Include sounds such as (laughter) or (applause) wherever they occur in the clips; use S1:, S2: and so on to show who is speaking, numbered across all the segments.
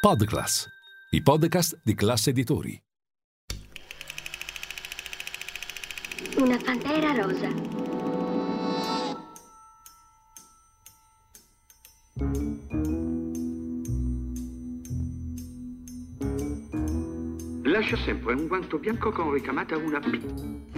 S1: Podclass, i podcast di classe editori.
S2: Una pantera rosa.
S3: Lascia sempre un guanto bianco con ricamata una P.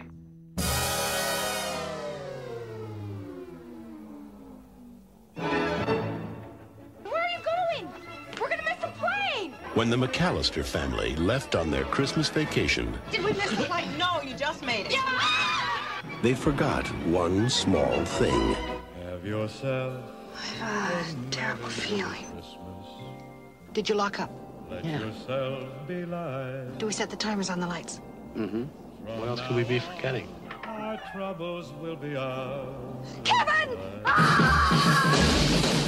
S4: When the McAllister family left on their Christmas vacation,
S5: Did we miss the plane? No, you just made it. Yeah!
S4: they forgot one small thing.
S6: Have yourself I've
S7: a terrible feeling.
S6: Christmas.
S7: Did you lock up?
S6: Let
S7: Yeah.
S6: yourself be light.
S7: Do we set the timers on the lights? Mm-hmm.
S6: What else could we be forgetting? Our troubles will be ours.
S5: Kevin!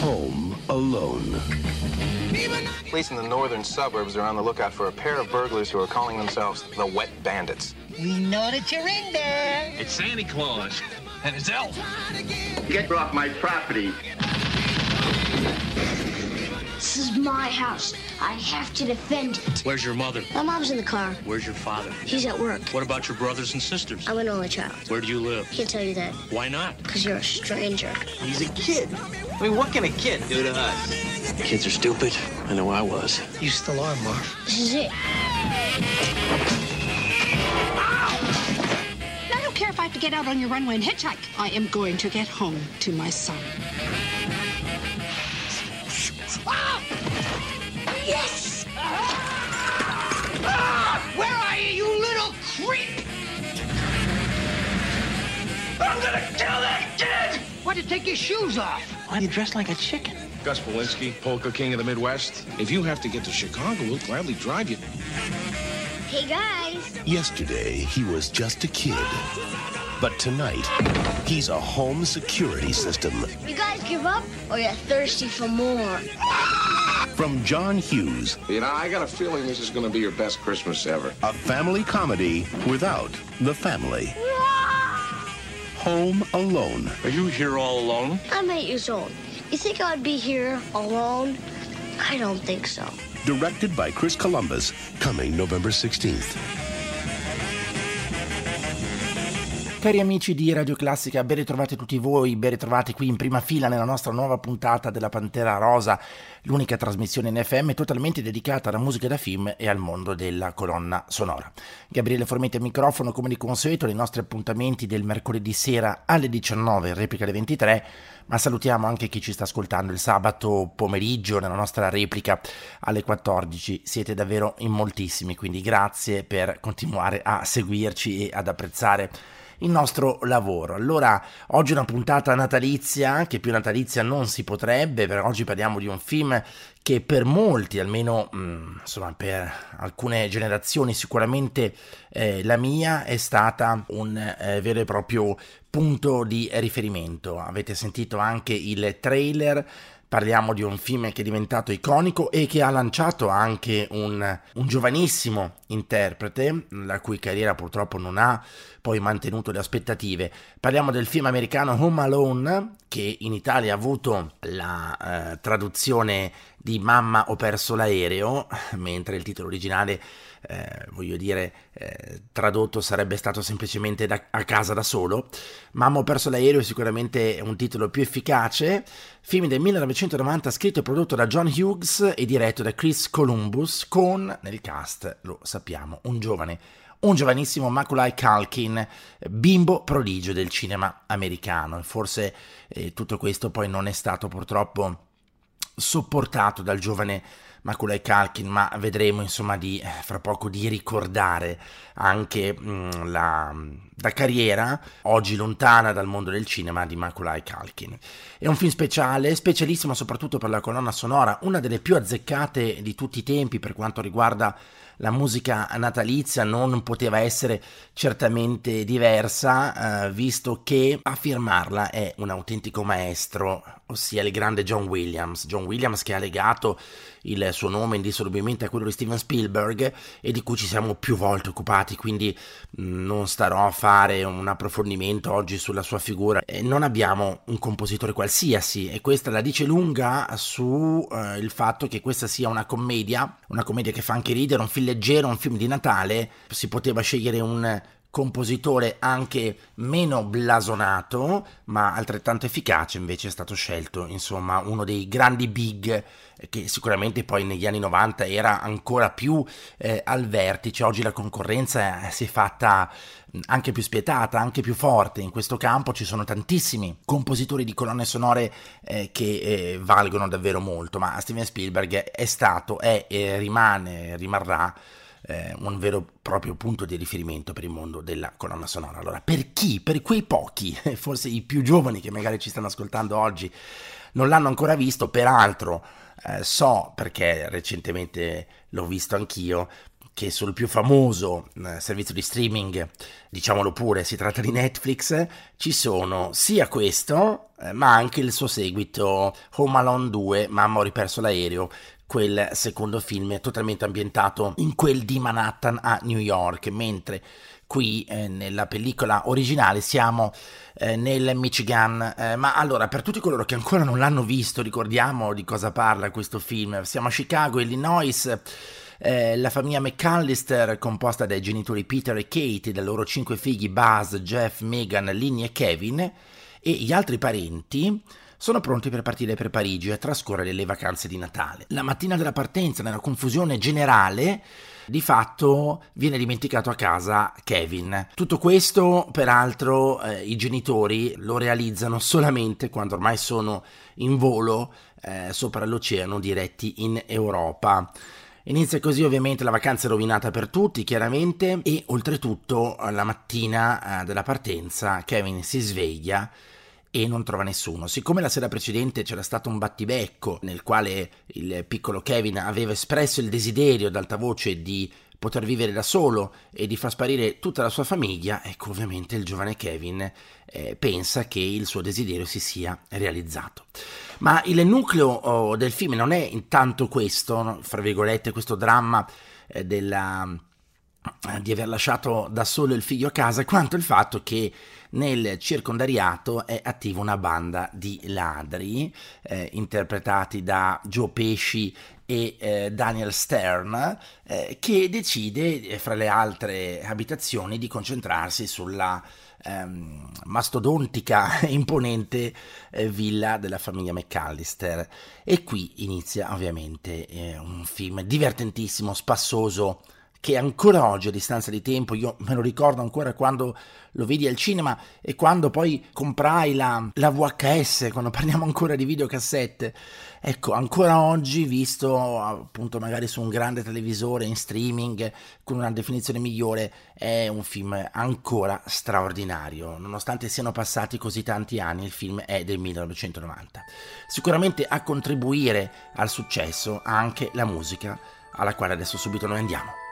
S4: Home alone.
S8: Police in the northern suburbs are on the lookout for a pair of burglars who are calling themselves the Wet Bandits.
S9: We know that you're in there.
S10: It's Santa Claus and his elf.
S3: Get off my property.
S2: My house. I have to defend it.
S10: Where's your mother?
S2: My mom's in the car.
S10: Where's your father?
S2: He's at work.
S10: What about your brothers and sisters?
S2: I'm an only child.
S10: Where do you live?
S2: Can't tell you that
S10: Why not?
S2: because you're a stranger.
S11: He's a kid. I mean, what can a kid do to us?
S10: Kids are stupid. I know I was.
S9: You still are, Marv.
S2: This is it.
S7: I don't care if I have to get out on your runway and hitchhike. I am going to get home to my son.
S5: Yes!
S9: Ah, Where are you, you little creep?
S5: I'm gonna kill that kid!
S9: Why don't you take your shoes off?
S11: Why you dressed like a chicken?
S12: Gus Polinski, polka king of the Midwest. If you have to get to Chicago, we'll gladly drive you.
S2: Hey guys.
S4: Yesterday, he was just a kid. But tonight, he's a home security system.
S2: You guys give up or you're thirsty for more?
S4: From John Hughes,
S12: You know, I got a feeling this is going to be your best Christmas ever.
S4: a family comedy without the family. Home Alone.
S10: Are you here all alone?
S2: I'm eight years old. You think I'd be here alone? I don't think so.
S4: Directed by Chris Columbus, coming November 16th.
S13: Cari amici di Radio Classica, ben ritrovati tutti voi, ben ritrovati qui in prima fila nella nostra nuova puntata della Pantera Rosa, l'unica trasmissione in FM totalmente dedicata alla musica da film e al mondo della colonna sonora. Gabriele Formetti al microfono, come di consueto, nei nostri appuntamenti del mercoledì sera alle 19, in replica alle 23, ma salutiamo anche chi ci sta ascoltando il sabato pomeriggio nella nostra replica alle 14. Siete davvero in moltissimi, quindi grazie per continuare a seguirci e ad apprezzare il nostro lavoro. Allora, oggi una puntata natalizia, che più natalizia non si potrebbe, per oggi parliamo di un film che per molti, almeno mh, insomma per alcune generazioni, sicuramente eh, la mia è stata un eh, vero e proprio punto di riferimento. Avete sentito anche il trailer Parliamo di un film che è diventato iconico e che ha lanciato anche un, un, giovanissimo interprete, la cui carriera purtroppo non ha poi mantenuto le aspettative. Parliamo del film americano Home Alone, che in Italia ha avuto la eh, traduzione di Mamma ho perso l'aereo, mentre il titolo originale, eh, voglio dire, eh, tradotto sarebbe stato semplicemente da, a casa da solo. Mamma ho perso l'aereo è sicuramente un titolo più efficace. Film del 1990 scritto e prodotto da John Hughes e diretto da Chris Columbus con nel cast, lo sappiamo, un giovane un giovanissimo Macaulay Culkin, bimbo prodigio del cinema americano. Forse eh, tutto questo poi non è stato purtroppo sopportato dal giovane Macaulay Culkin, ma vedremo insomma di, eh, fra poco di ricordare anche mh, mm, la, la, carriera, oggi lontana dal mondo del cinema, di Macaulay Culkin. È un film speciale, specialissimo soprattutto per la colonna sonora, una delle più azzeccate di tutti i tempi per quanto riguarda la musica natalizia non poteva essere certamente diversa, eh, visto che a firmarla è un autentico maestro, ossia il grande John Williams. John Williams che ha legato il suo nome indissolubilmente a quello di Steven Spielberg e di cui ci siamo più volte occupati, quindi mm, non starò a fare un approfondimento oggi sulla sua figura. Eh, non abbiamo un compositore qualsiasi e questa la dice lunga su eh, fatto che questa sia una commedia, una commedia che fa anche ridere, un film leggero, un film di Natale, si poteva scegliere un compositore anche meno blasonato, ma altrettanto efficace, invece è stato scelto, insomma, uno dei grandi big che sicuramente poi negli anni 90 era ancora più eh, al vertice, oggi la concorrenza si è fatta anche più spietata, anche più forte. In questo campo ci sono tantissimi compositori di colonne sonore eh, che eh, valgono davvero molto, ma Steven Spielberg è stato, è e rimane, rimarrà eh, un vero e proprio punto di riferimento per il mondo della colonna sonora. Allora, per chi, per quei pochi, (laughs) forse i più giovani che magari ci stanno ascoltando oggi, non l'hanno ancora visto, peraltro eh, so perché recentemente l'ho visto anch'io, che sul più famoso eh, servizio di streaming, diciamolo pure, si tratta di Netflix, ci sono sia questo, eh, ma anche il suo seguito Home Alone 2, Mamma ho riperso l'aereo, quel secondo film è totalmente ambientato in quel di Manhattan a New York, mentre qui eh, nella pellicola originale siamo eh, nel Michigan. Eh, ma allora, per tutti coloro che ancora non l'hanno visto, ricordiamo di cosa parla questo film. Siamo a Chicago, Illinois. Eh, la famiglia McAllister, composta dai genitori Peter e Kate, dai loro cinque figli Buzz, Jeff, Megan, Linny e Kevin, e gli altri parenti sono pronti per partire per Parigi e trascorrere le vacanze di Natale. La mattina della partenza, nella confusione generale, di fatto viene dimenticato a casa Kevin. Tutto questo, peraltro, eh, i genitori lo realizzano solamente quando ormai sono in volo eh, sopra l'oceano diretti in Europa. Inizia così ovviamente la vacanza rovinata per tutti, chiaramente, e oltretutto la mattina eh, della partenza Kevin si sveglia e non trova nessuno. Siccome la sera precedente c'era stato un battibecco nel quale il piccolo Kevin aveva espresso il desiderio ad alta voce di poter vivere da solo e di far sparire tutta la sua famiglia, ecco ovviamente il giovane Kevin eh, pensa che il suo desiderio si sia realizzato. Ma il nucleo oh, del film non è intanto questo, no? fra virgolette, questo dramma eh, della, di aver lasciato da solo il figlio a casa, quanto il fatto che nel circondariato è attiva una banda di ladri eh, interpretati da Joe Pesci e eh, Daniel Stern eh, che decide eh, fra le altre abitazioni di concentrarsi sulla ehm, mastodontica (laughs) e imponente eh, villa della famiglia McAllister. E qui inizia ovviamente eh, un film divertentissimo, spassoso che ancora oggi a distanza di tempo, io me lo ricordo ancora quando lo vedi al cinema e quando poi comprai la, la VHS, quando parliamo ancora di videocassette, ecco, ancora oggi visto appunto magari su un grande televisore in streaming con una definizione migliore, è un film ancora straordinario, nonostante siano passati così tanti anni, il film è del 1990. Sicuramente a contribuire al successo anche la musica alla quale adesso subito noi andiamo.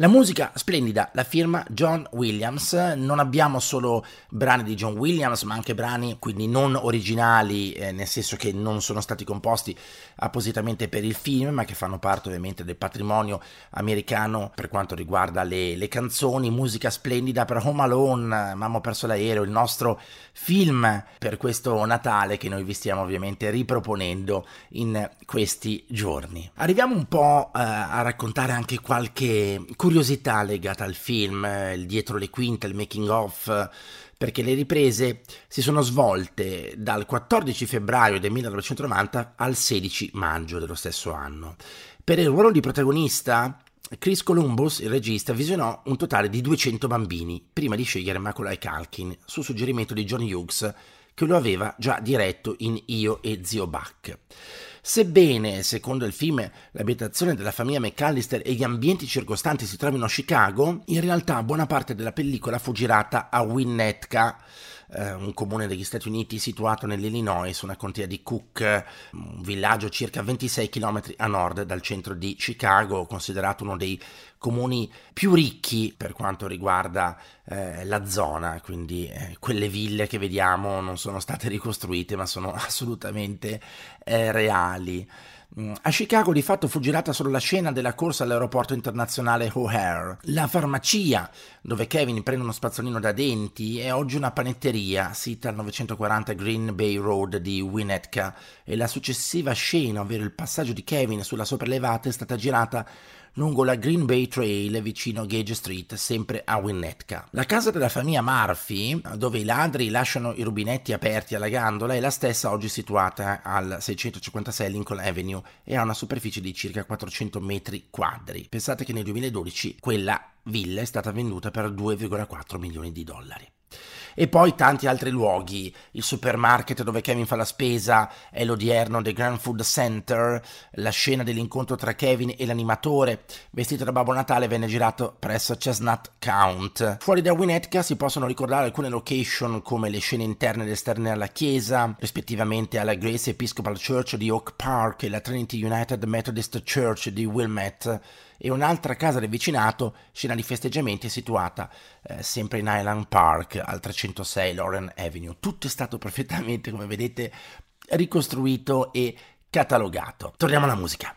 S13: La musica splendida, la firma John Williams, non abbiamo solo brani di John Williams ma anche brani quindi non originali, eh, nel senso che non sono stati composti appositamente per il film ma che fanno parte ovviamente del patrimonio americano per quanto riguarda le, le canzoni, musica splendida per Home Alone, Mamma ho perso l'aereo, il nostro film per questo Natale che noi vi stiamo ovviamente riproponendo in questi giorni. Arriviamo un po' eh, a raccontare anche qualche curiosità legata al film, il dietro le quinte, il making of, perché le riprese si sono svolte dal 14 febbraio del 1990 al 16 maggio dello stesso anno. Per il ruolo di protagonista Chris Columbus, il regista, visionò un totale di 200 bambini prima di scegliere Macaulay Culkin su suggerimento di John Hughes che lo aveva già diretto in Io e Zio Buck. Sebbene, secondo il film, l'abitazione della famiglia McAllister e gli ambienti circostanti si trovino a Chicago, in realtà buona parte della pellicola fu girata a Winnetka, eh, un comune degli Stati Uniti situato nell'Illinois, una contea di Cook, un villaggio circa 26 km a nord dal centro di Chicago, considerato uno dei comuni più ricchi per quanto riguarda eh, la zona, quindi eh, quelle ville che vediamo non sono state ricostruite ma sono (laughs) assolutamente eh, reali. Mm, a Chicago di fatto fu girata solo la scena della corsa all'aeroporto internazionale O'Hare. La farmacia, dove Kevin prende uno spazzolino da denti, è oggi una panetteria, sita al 940 Green Bay Road di Winnetka e la successiva scena, ovvero il passaggio di Kevin sulla sopraelevata, è stata girata lungo la Green Bay Trail vicino Gage Street, sempre a Winnetka. La casa della famiglia Murphy, dove i ladri lasciano i rubinetti aperti alla gandola, è la stessa oggi situata al 656 Lincoln Avenue e ha una superficie di circa 400 metri quadri. Pensate che nel 2012 quella villa è stata venduta per 2,4 milioni di dollari e poi tanti altri luoghi, il supermarket dove Kevin fa la spesa è l'odierno The Grand Food Center, la scena dell'incontro tra Kevin e l'animatore. Vestito da Babbo Natale venne girato presso Chestnut Count. Fuori da Winnetka si possono ricordare alcune location come le scene interne ed esterne alla chiesa, rispettivamente alla Grace Episcopal Church di Oak Park e la Trinity United Methodist Church di Wilmette e un'altra casa del vicinato, scena di festeggiamenti, situata eh, sempre in Island Park al 306 Lauren Avenue. Tutto è stato perfettamente, come vedete, ricostruito e catalogato. Torniamo alla musica.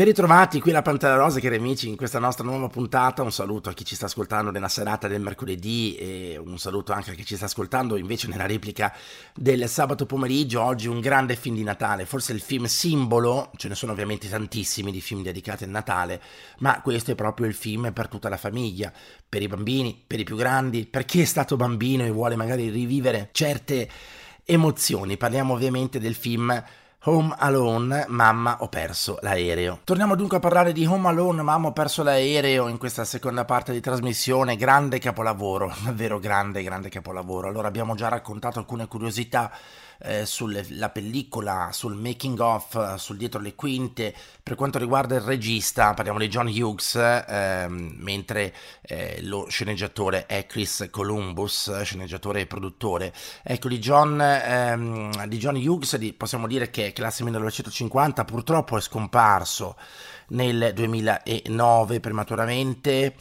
S13: Ben ritrovati qui la Pantera Rosa, cari amici, in questa nostra nuova puntata. Un saluto a chi ci sta ascoltando nella serata del mercoledì e un saluto anche a chi ci sta ascoltando invece nella replica del sabato pomeriggio. Oggi un grande film di Natale, forse il film simbolo, ce ne sono ovviamente tantissimi di film dedicati al Natale, ma questo è proprio il film per tutta la famiglia, per i bambini, per i più grandi, per chi è stato bambino e vuole magari rivivere certe emozioni. Parliamo ovviamente del film Home Alone, mamma ho perso l'aereo. Torniamo dunque a parlare di Home Alone, mamma ho perso l'aereo in questa seconda parte di trasmissione, grande capolavoro, (laughs) davvero grande, grande capolavoro. Allora abbiamo già raccontato alcune curiosità eh, sulla pellicola, sul making of, sul dietro le quinte. Per quanto riguarda il regista, parliamo di John Hughes, ehm, mentre eh, lo sceneggiatore è Chris Columbus, sceneggiatore e produttore. Ecco, di John, ehm, di John Hughes di, possiamo dire che è classe 1950, purtroppo è scomparso nel 2009 prematuramente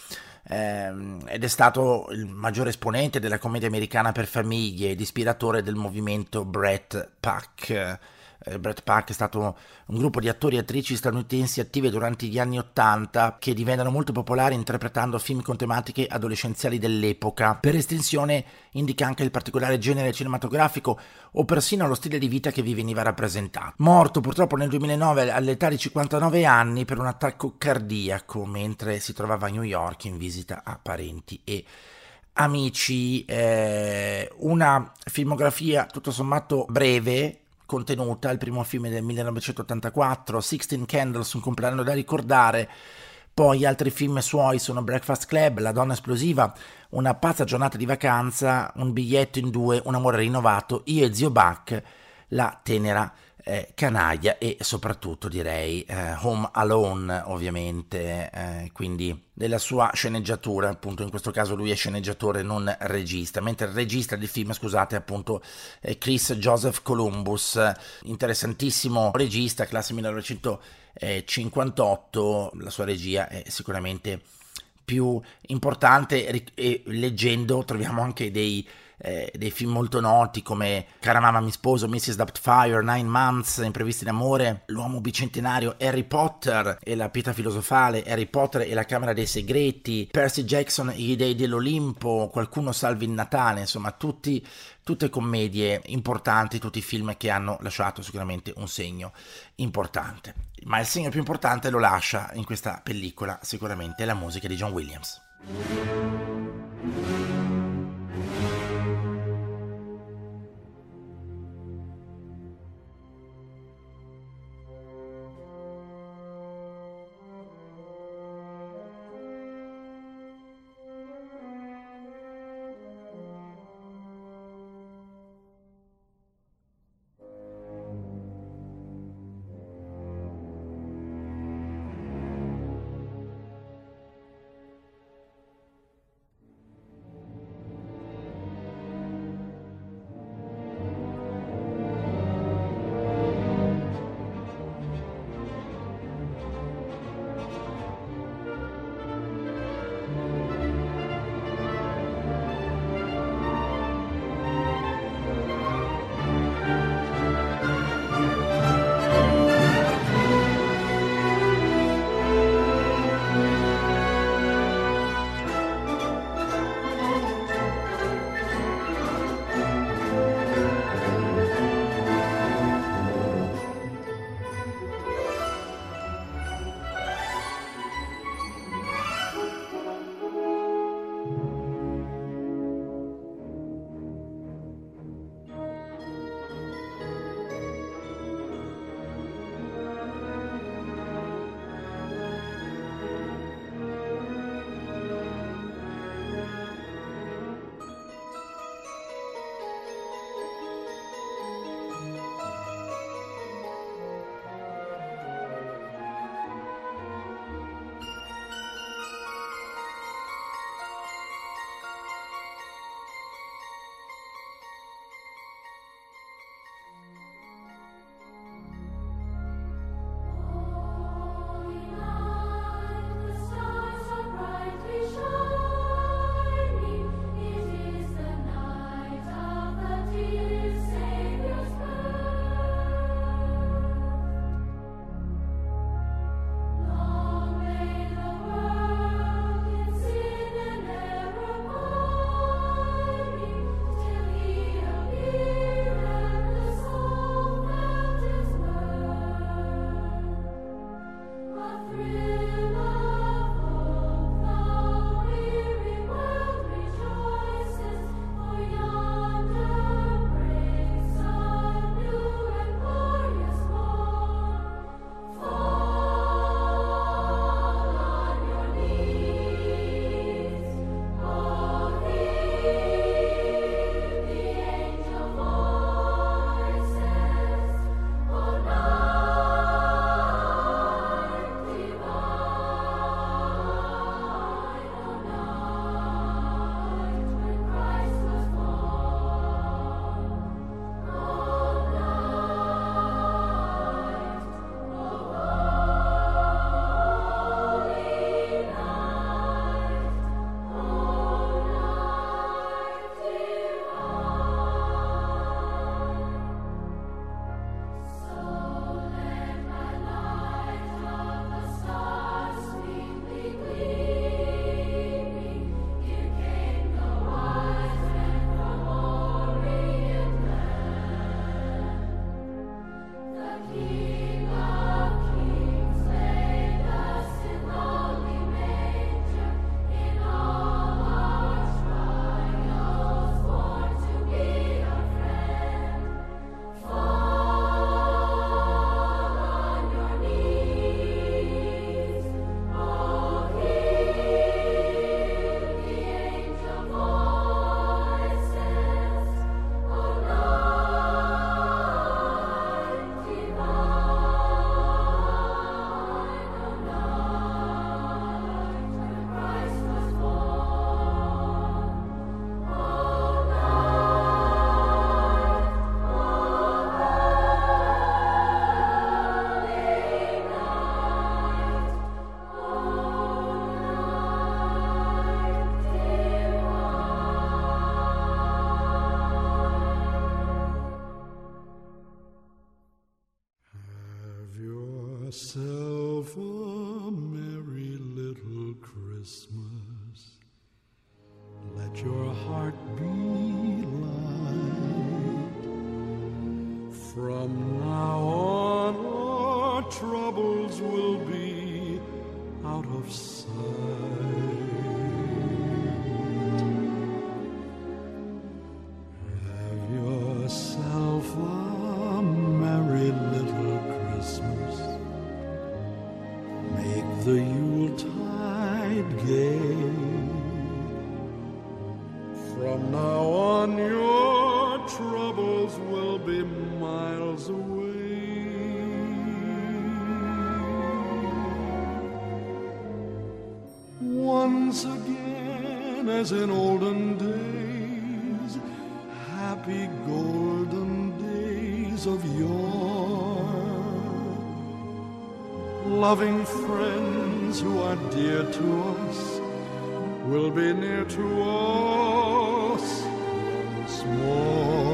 S13: ehm, ed è stato il maggiore esponente della commedia americana per famiglie ed ispiratore del movimento Brett Pack eh, Brett Park è stato un gruppo di attori e attrici statunitensi attive durante gli anni Ottanta che divennero molto popolari interpretando film con tematiche adolescenziali dell'epoca. Per estensione indica anche il particolare genere cinematografico o persino lo stile di vita che vi veniva rappresentato. Morto purtroppo nel 2009 all'età di 59 anni per un attacco cardiaco mentre si trovava a New York in visita a parenti e amici. Eh, una filmografia tutto sommato breve contenuta, il primo film del 1984, Sixteen Candles, un compleanno da ricordare, poi altri film suoi sono Breakfast Club, La donna esplosiva, Una pazza giornata di vacanza, Un biglietto in due, Un amore rinnovato, Io e zio Buck, La tenera eh, canaglia e soprattutto direi eh, Home Alone ovviamente, eh, quindi della sua sceneggiatura, appunto in questo caso lui è sceneggiatore non regista, mentre il regista del film, scusate, appunto è Chris Joseph Columbus, interessantissimo regista, classe 1958, la sua regia è sicuramente più importante e leggendo troviamo anche dei eh, dei film molto noti come Cara mamma mi sposo, Mrs. Doubtfire, Nine Months, Imprevisti in amore, L'uomo bicentenario, Harry Potter e la pietra filosofale, Harry Potter e la Camera dei Segreti, Percy Jackson e gli dei dell'Olimpo, Qualcuno salvi il Natale, insomma tutti, tutte commedie importanti, tutti film che hanno lasciato sicuramente un segno importante. Ma il segno più importante lo lascia in questa pellicola sicuramente la musica di John Williams.
S14: Loving friends who are dear to us will be near to us once more.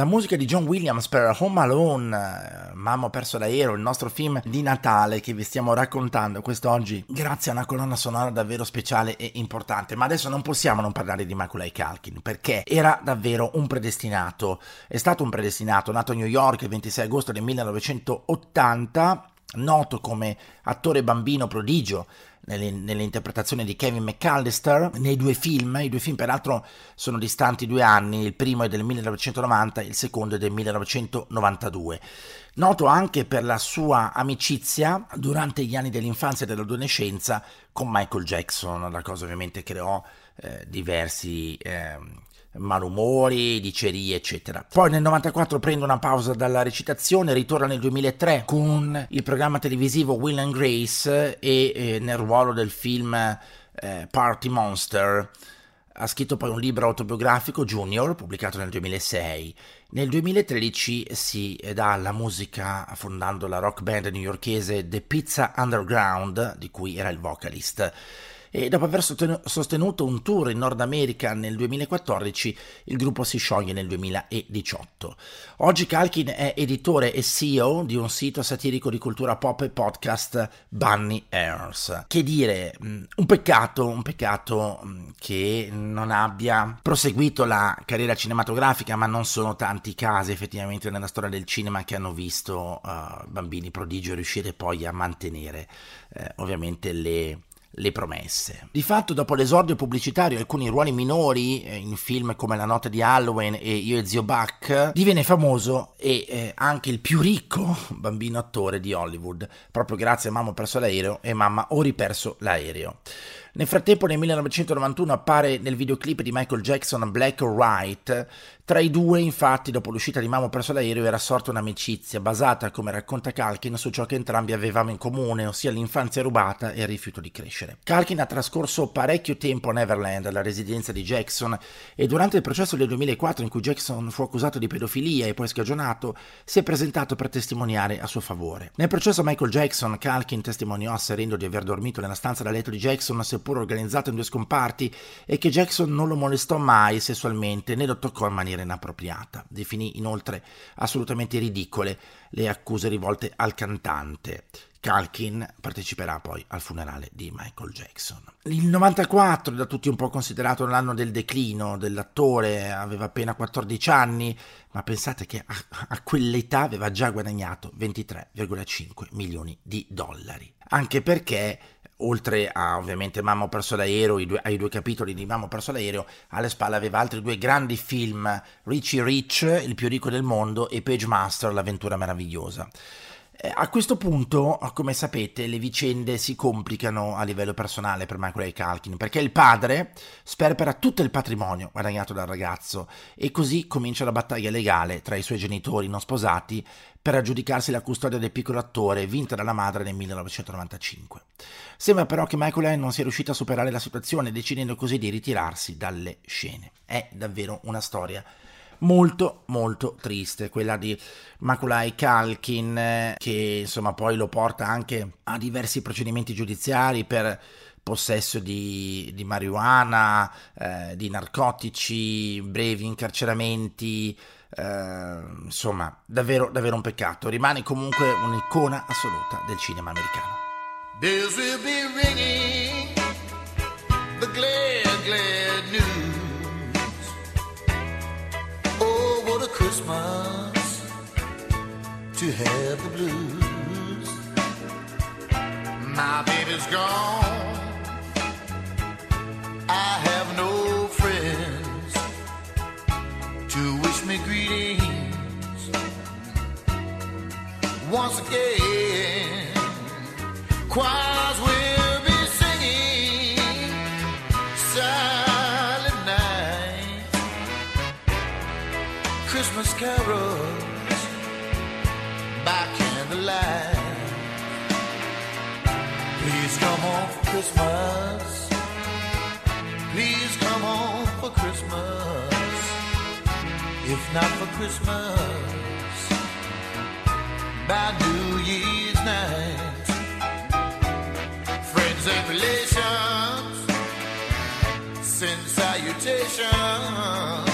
S13: La musica di John Williams per Home Alone, eh, Mamma ho perso l'aereo, il nostro film di Natale che vi stiamo raccontando quest'oggi, grazie a una colonna sonora davvero speciale e importante. Ma adesso non possiamo non parlare di Macaulay Culkin, perché era davvero un predestinato. È stato un predestinato, nato a New York il 26 agosto del 1980, noto come attore bambino prodigio interpretazioni di Kevin McAllister nei due film, i due film peraltro sono distanti due anni, il primo è del 1990, il secondo è del 1992. Noto anche per la sua amicizia durante gli anni dell'infanzia e dell'adolescenza con Michael Jackson, la cosa ovviamente creò eh, diversi... Eh, malumori, dicerie, eccetera. Poi nel 94 prende una pausa dalla recitazione, ritorna nel 2003 con il programma televisivo Will and Grace e eh, nel ruolo del film eh, Party Monster. Ha scritto poi un libro autobiografico, Junior, pubblicato nel 2006. Nel 2013 si dà alla musica fondando la rock band newyorkese The Pizza Underground, di cui era il vocalist e dopo aver sostenuto un tour in Nord America nel 2014 il gruppo si scioglie nel 2018. Oggi Kalkin è editore e CEO di un sito satirico di cultura pop e podcast Bunny Airs. Che dire, un peccato, un peccato che non abbia proseguito la carriera cinematografica, ma non sono tanti casi effettivamente nella storia del cinema che hanno visto uh, bambini prodigio riuscire poi a mantenere uh, ovviamente le le promesse. Di fatto, dopo l'esordio pubblicitario e alcuni ruoli minori eh, in film come La notte di Halloween e Io e zio Buck, diviene famoso e eh, anche il più ricco (laughs) bambino attore di Hollywood, proprio grazie a Mamma ho perso l'aereo e Mamma ho riperso l'aereo. Nel frattempo nel 1991 appare nel videoclip di Michael Jackson Black or White. Tra i due, infatti, dopo l'uscita di Mamo perso l'aereo era sorta un'amicizia basata, come racconta Kalkin, su ciò che entrambi avevamo in comune, ossia l'infanzia rubata e il rifiuto di crescere. Kalkin ha trascorso parecchio tempo a Neverland, la residenza di Jackson, e durante il processo del 2004 in cui Jackson fu accusato di pedofilia e poi scagionato, si è presentato per testimoniare a suo favore. Nel processo Michael Jackson, Kalkin testimoniò asserendo di aver dormito nella stanza da letto di Jackson, seppur organizzato in due scomparti, e che Jackson non lo molestò mai sessualmente né lo toccò in maniera inappropriata. Definì inoltre assolutamente ridicole le accuse rivolte al cantante. Kalkin parteciperà poi al funerale di Michael Jackson. Il 94 da tutti un po' considerato l'anno del declino dell'attore, aveva appena 14 anni, ma pensate che a, a quell'età aveva già guadagnato 23,5 milioni di dollari. Anche perché oltre a ovviamente Mamma ho perso l'aereo, due, ai due capitoli di Mamma ho perso l'aereo, alle spalle aveva altri due grandi film, Richie Rich, Il più ricco del mondo, e Page Master, L'avventura meravigliosa. Eh, a questo punto, come sapete, le vicende si complicano a livello personale per Michael. Calkin, perché il padre sperpera tutto il patrimonio guadagnato dal ragazzo e così comincia la battaglia legale tra i suoi genitori non sposati per aggiudicarsi la custodia del piccolo attore vinta dalla madre nel 1995. Sembra però che Michael non sia riuscito a superare la situazione, decidendo così di ritirarsi dalle scene. È davvero una storia molto molto triste, quella di Maculay Kalkin che insomma poi lo porta anche a diversi procedimenti giudiziari per possesso di, di marijuana, eh, di narcotici, brevi incarceramenti, eh, insomma davvero, davvero un peccato, rimane comunque un'icona assoluta del cinema americano. Christmas to have the blues. My baby's gone. I have no friends to wish me greetings. Once again, choirs will carols by candlelight. Please come home for Christmas. Please come home for Christmas. If not for Christmas, by New Year's night. Friends and relations send salutations.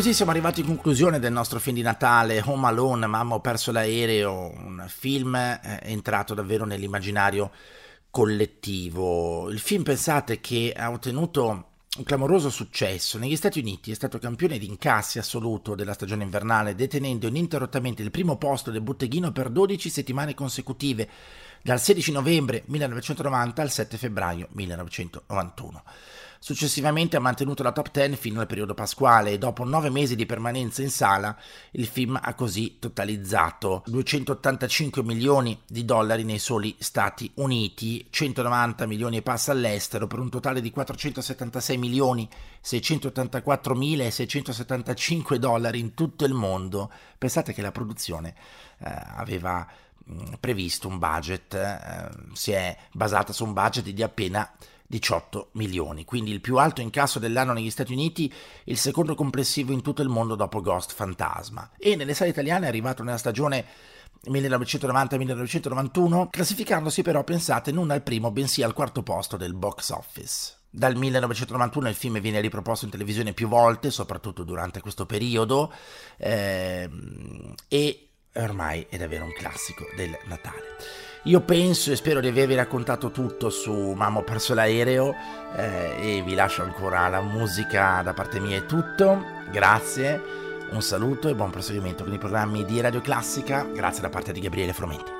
S13: Così siamo arrivati in conclusione del nostro film di Natale, Home Alone, Mamma ho perso l'aereo, un film eh, entrato davvero nell'immaginario collettivo. Il film pensate che ha ottenuto un clamoroso successo. Negli Stati Uniti è stato campione di incassi assoluto della stagione invernale, detenendo ininterrottamente il primo posto del botteghino per 12 settimane consecutive, dal 16 novembre 1990 al 7 febbraio 1991. Successivamente ha mantenuto la top 10 fino al periodo pasquale e dopo nove mesi di permanenza in sala il film ha così totalizzato 285 milioni di dollari nei soli Stati Uniti, 190 milioni e passa all'estero per un totale di 476 milioni 684 mila e 675 dollari in tutto il mondo. Pensate che la produzione eh, aveva previsto un budget, eh, si è basata su un budget di appena 18 milioni, quindi il più alto incasso dell'anno negli Stati Uniti, il secondo complessivo in tutto il mondo dopo Ghost Fantasma. E nelle sale italiane è arrivato nella stagione 1990-1991, classificandosi però, pensate, non al primo, bensì al quarto posto del box office. Dal 1991 il film viene riproposto in televisione più volte, soprattutto durante questo periodo, ehm, e ormai è davvero un classico del Natale. Io penso e spero di avervi raccontato tutto su Mamma ho perso l'aereo eh, e vi lascio ancora la musica da parte mia è tutto. Grazie, un saluto e buon proseguimento con i programmi di Radio Classica. Grazie da parte di Gabriele Fromenti.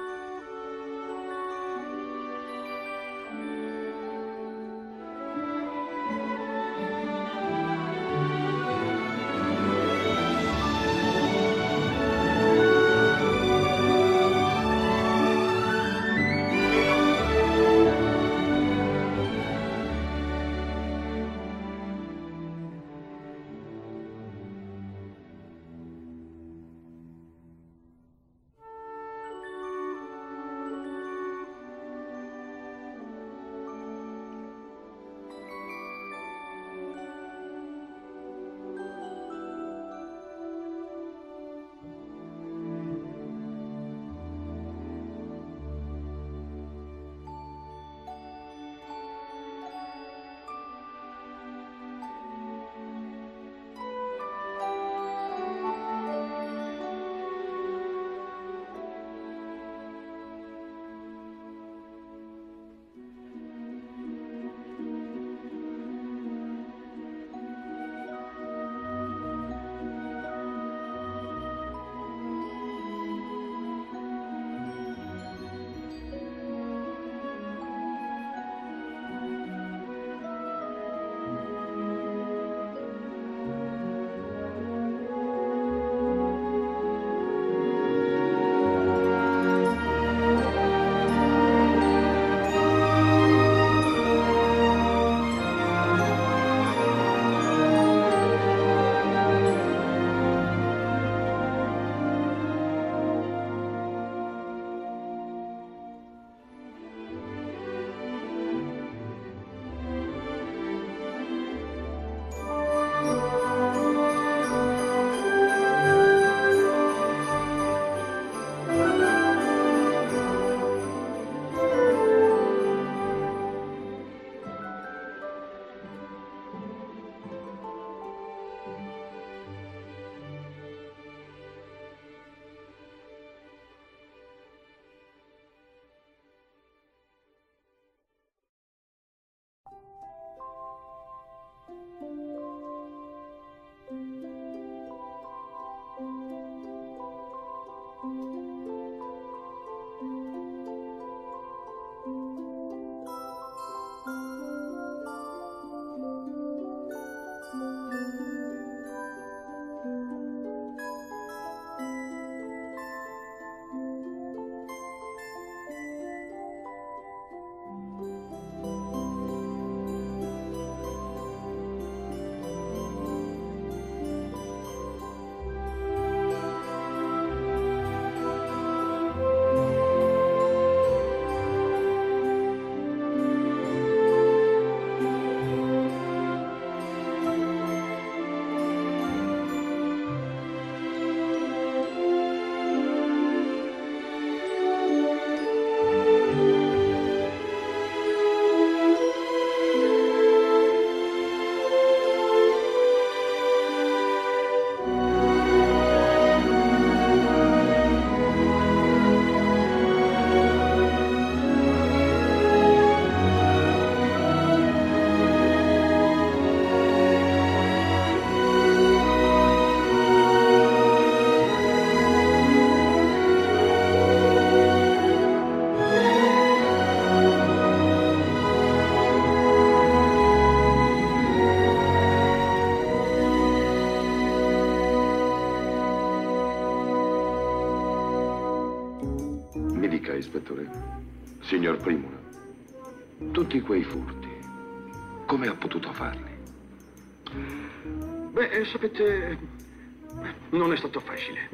S3: Quei furti, come ha potuto farli? Beh, sapete, non è stato facile.